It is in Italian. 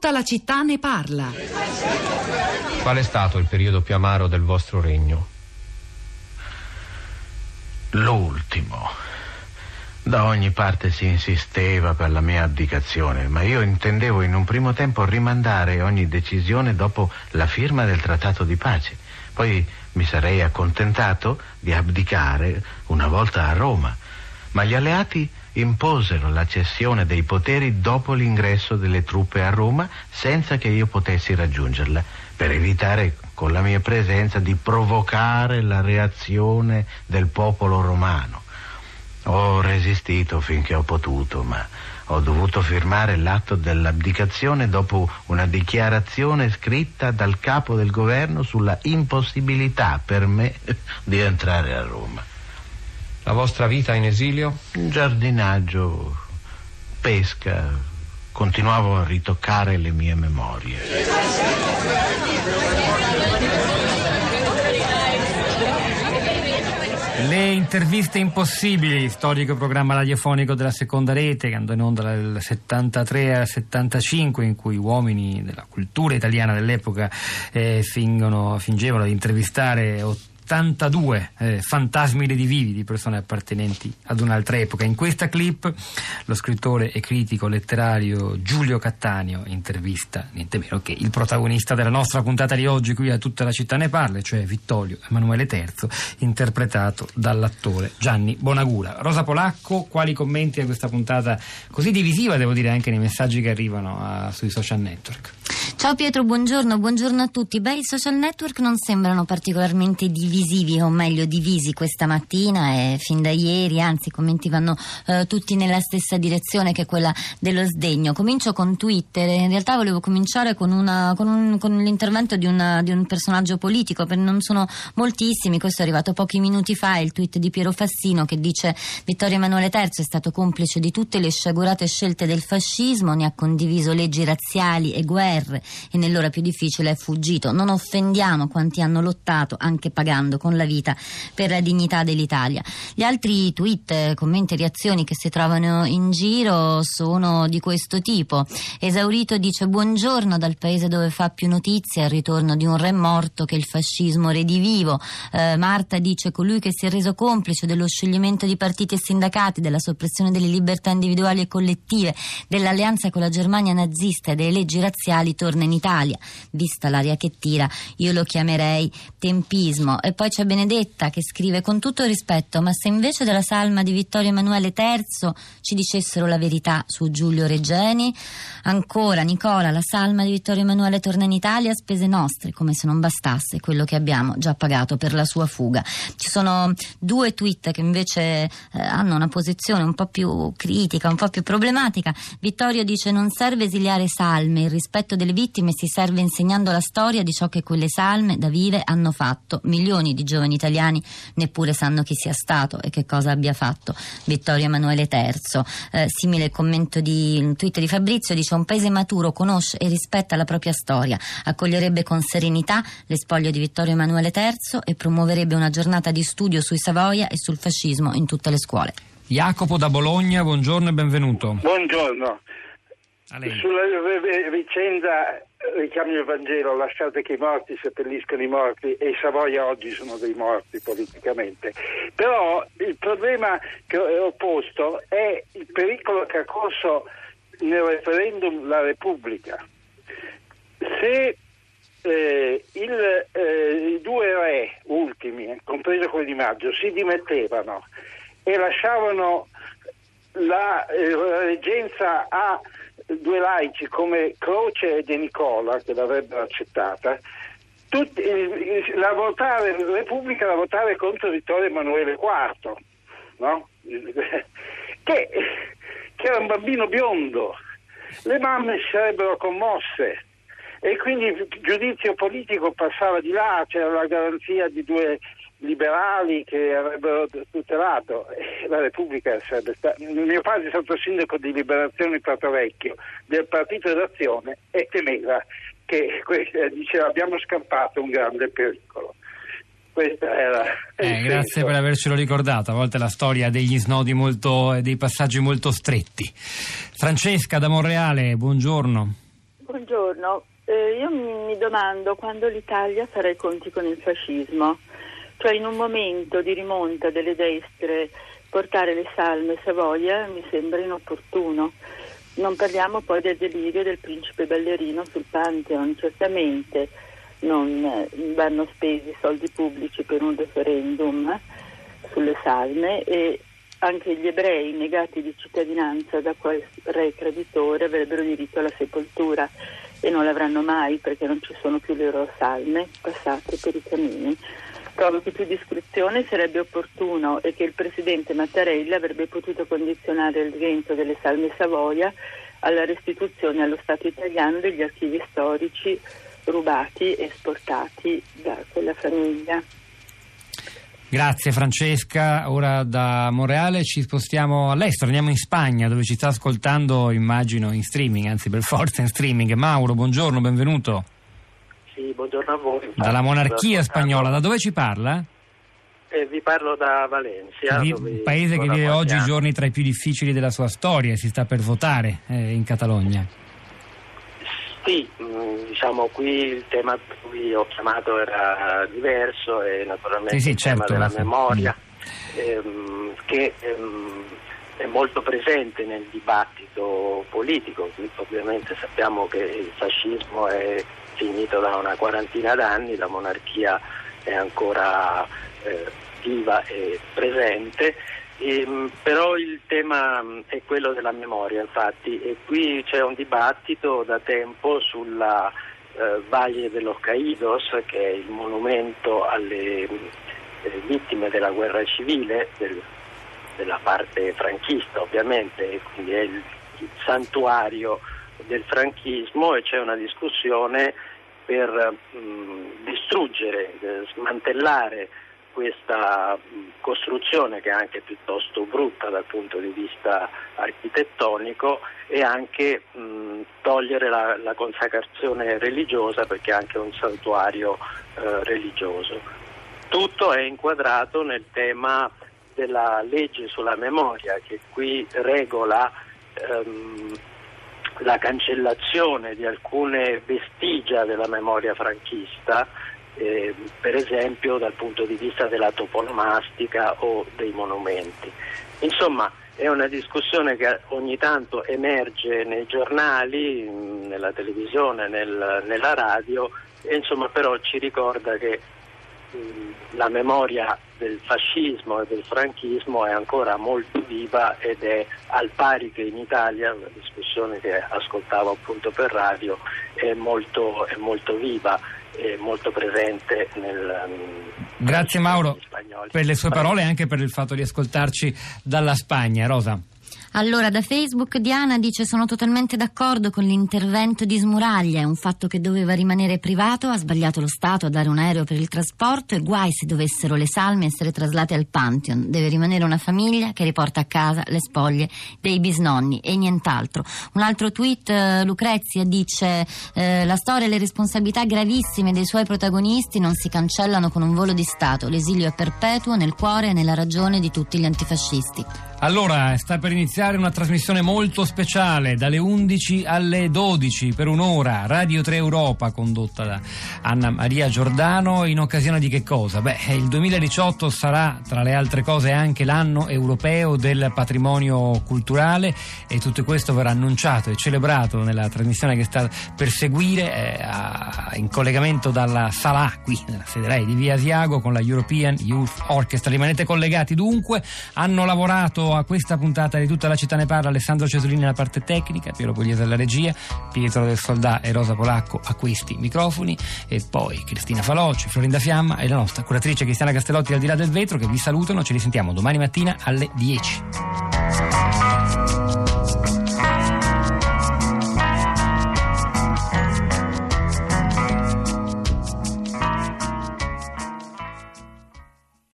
Tutta la città ne parla. Qual è stato il periodo più amaro del vostro regno? L'ultimo. Da ogni parte si insisteva per la mia abdicazione, ma io intendevo in un primo tempo rimandare ogni decisione dopo la firma del trattato di pace. Poi mi sarei accontentato di abdicare una volta a Roma. Ma gli alleati imposero la cessione dei poteri dopo l'ingresso delle truppe a Roma senza che io potessi raggiungerla, per evitare con la mia presenza di provocare la reazione del popolo romano. Ho resistito finché ho potuto, ma ho dovuto firmare l'atto dell'abdicazione dopo una dichiarazione scritta dal capo del governo sulla impossibilità per me di entrare a Roma. La vostra vita in esilio? Giardinaggio, pesca, continuavo a ritoccare le mie memorie. Le interviste impossibili, storico programma radiofonico della seconda rete che andò in onda dal 73 al 75 in cui uomini della cultura italiana dell'epoca eh, fingono, fingevano di intervistare 82 eh, fantasmi redivivi di persone appartenenti ad un'altra epoca. In questa clip lo scrittore e critico letterario Giulio Cattaneo intervista niente meno che il protagonista della nostra puntata di oggi qui a tutta la città ne parla, cioè Vittorio Emanuele III, interpretato dall'attore Gianni Bonagura. Rosa Polacco, quali commenti a questa puntata così divisiva, devo dire anche nei messaggi che arrivano a, sui social network? Ciao Pietro, buongiorno, buongiorno a tutti. Beh, i social network non sembrano particolarmente divisivi, o meglio divisi questa mattina e fin da ieri, anzi i commenti vanno eh, tutti nella stessa direzione che quella dello sdegno. Comincio con Twitter, in realtà volevo cominciare con, una, con, un, con l'intervento di, una, di, un personaggio politico, perché non sono moltissimi, questo è arrivato pochi minuti fa, il tweet di Piero Fassino che dice Vittorio Emanuele III è stato complice di tutte le sciagurate scelte del fascismo, ne ha condiviso leggi razziali e guerre e nell'ora più difficile è fuggito. Non offendiamo quanti hanno lottato, anche pagando con la vita, per la dignità dell'Italia. Gli altri tweet, commenti e reazioni che si trovano in giro sono di questo tipo. Esaurito dice buongiorno dal paese dove fa più notizie al ritorno di un re morto che il fascismo redivivo. Eh, Marta dice colui che si è reso complice dello scioglimento di partiti e sindacati, della soppressione delle libertà individuali e collettive, dell'alleanza con la Germania nazista e delle leggi razziali torna in Italia. Vista l'aria che tira, io lo chiamerei tempismo. E poi c'è Benedetta che scrive con tutto rispetto, ma se invece della salma di Vittorio Emanuele III ci dicessero la verità su Giulio Reggeni? Ancora, Nicola, la salma di Vittorio Emanuele torna in Italia a spese nostre, come se non bastasse quello che abbiamo già pagato per la sua fuga. Ci sono due tweet che invece eh, hanno una posizione un po' più critica, un po' più problematica. Vittorio dice non serve esiliare salme, il rispetto delle vittime si serve insegnando la storia di ciò che quelle salme da vive hanno fatto. Milioni di giovani italiani neppure sanno chi sia stato e che cosa abbia fatto Vittorio Emanuele III. Eh, simile commento di tweet di Fabrizio dice un paese maturo conosce e rispetta la propria storia, accoglierebbe con serenità le spoglie di Vittorio Emanuele III e promuoverebbe una giornata di studio sui Savoia e sul fascismo in tutte le scuole. Jacopo da Bologna, buongiorno e benvenuto. Buongiorno. Sulla vicenda richiamo il Vangelo, lasciate che i morti seppelliscano i morti e i Savoia oggi sono dei morti politicamente. Però il problema che ho posto è il pericolo che ha corso nel referendum la Repubblica. Se eh, il, eh, i due re ultimi, compreso quello di maggio, si dimettevano e lasciavano la, eh, la reggenza a due laici come Croce e De Nicola, che l'avrebbero accettata, tutti, la, votare, la Repubblica da votare contro Vittorio Emanuele IV, no? che, che era un bambino biondo. Le mamme si sarebbero commosse e quindi il giudizio politico passava di là, c'era la garanzia di due liberali che avrebbero tutelato la Repubblica sarebbe stata. Mio padre è stato sindaco di Liberazione Prato Vecchio del Partito d'Azione e temeva che diceva abbiamo scampato un grande pericolo. Eh, grazie per avercelo ricordato. A volte la storia ha degli snodi molto, e dei passaggi molto stretti. Francesca da Monreale, buongiorno. buongiorno. Eh, io mi, mi domando quando l'Italia farà i conti con il fascismo, cioè in un momento di rimonta delle destre portare le salme Savoia mi sembra inopportuno. Non parliamo poi del delirio del principe ballerino sul Pantheon, certamente non eh, vanno spesi soldi pubblici per un referendum sulle salme e anche gli ebrei negati di cittadinanza da quel re creditore avrebbero diritto alla sepoltura e non l'avranno mai perché non ci sono più le loro salme passate per i camini. Trovo che più discrezione sarebbe opportuno e che il presidente Mattarella avrebbe potuto condizionare il rientro delle salme Savoia alla restituzione allo Stato italiano degli archivi storici rubati e esportati da quella famiglia. Grazie Francesca, ora da Monreale ci spostiamo all'estero, andiamo in Spagna dove ci sta ascoltando immagino in streaming, anzi per forza in streaming. Mauro, buongiorno, benvenuto. Buongiorno a voi. Dalla monarchia spagnola, da dove ci parla? Eh, vi parlo da Valencia. Un paese che vive oggi i giorni tra i più difficili della sua storia, si sta per votare eh, in Catalogna. Sì, mm, diciamo qui il tema per cui ho chiamato era diverso e naturalmente sì, sì, il certo, tema della memoria mm. ehm, che ehm, è molto presente nel dibattito politico. Ovviamente sappiamo che il fascismo è finito da una quarantina d'anni, la monarchia è ancora eh, viva e presente. E, ehm, però il tema è quello della memoria, infatti, e qui c'è un dibattito da tempo sulla eh, Valle de los Caídos, che è il monumento alle mm, eh, vittime della guerra civile, del, della parte franchista ovviamente, quindi è il, il santuario del franchismo e c'è una discussione per mh, mm, distruggere, eh, smantellare questa costruzione che è anche piuttosto brutta dal punto di vista architettonico e anche mh, togliere la, la, consacrazione religiosa perché è anche un santuario eh, religioso. Tutto è inquadrato nel tema della legge sulla memoria che qui regola ehm, la cancellazione di alcune vestigia della memoria franchista eh, per esempio dal punto di vista della toponomastica o dei monumenti. Insomma, è una discussione che ogni tanto emerge nei giornali, nella televisione, nel, nella radio, e insomma però ci ricorda che la memoria del fascismo e del franchismo è ancora molto viva ed è al pari che in Italia, una discussione che ascoltavo appunto per radio, è molto, è molto viva e molto presente nel... Grazie Mauro per le sue parole e anche per il fatto di ascoltarci dalla Spagna. Rosa. Allora, da Facebook Diana dice sono totalmente d'accordo con l'intervento di Smuraglia, è un fatto che doveva rimanere privato, ha sbagliato lo Stato a dare un aereo per il trasporto e guai se dovessero le salme essere traslate al Pantheon, deve rimanere una famiglia che riporta a casa le spoglie dei bisnonni e nient'altro. Un altro tweet, eh, Lucrezia dice eh, la storia e le responsabilità gravissime dei suoi protagonisti non si cancellano con un volo di Stato, l'esilio è perpetuo nel cuore e nella ragione di tutti gli antifascisti. Allora, sta per iniziare una trasmissione molto speciale dalle 11 alle 12 per un'ora, Radio 3 Europa, condotta da Anna Maria Giordano. In occasione di che cosa? Beh, il 2018 sarà, tra le altre cose, anche l'anno europeo del patrimonio culturale e tutto questo verrà annunciato e celebrato nella trasmissione che sta per seguire eh, in collegamento dalla Sala qui, nella sede Rai di Via Asiago, con la European Youth Orchestra. Rimanete collegati dunque, hanno lavorato a questa puntata di tutta la città ne parla Alessandro Cesolini alla parte tecnica, Piero Pugliese alla regia, Pietro del Soldà e Rosa Polacco a questi microfoni e poi Cristina Falocci, Florinda Fiamma e la nostra curatrice Cristiana Castellotti al di là del vetro che vi salutano, ci risentiamo domani mattina alle 10.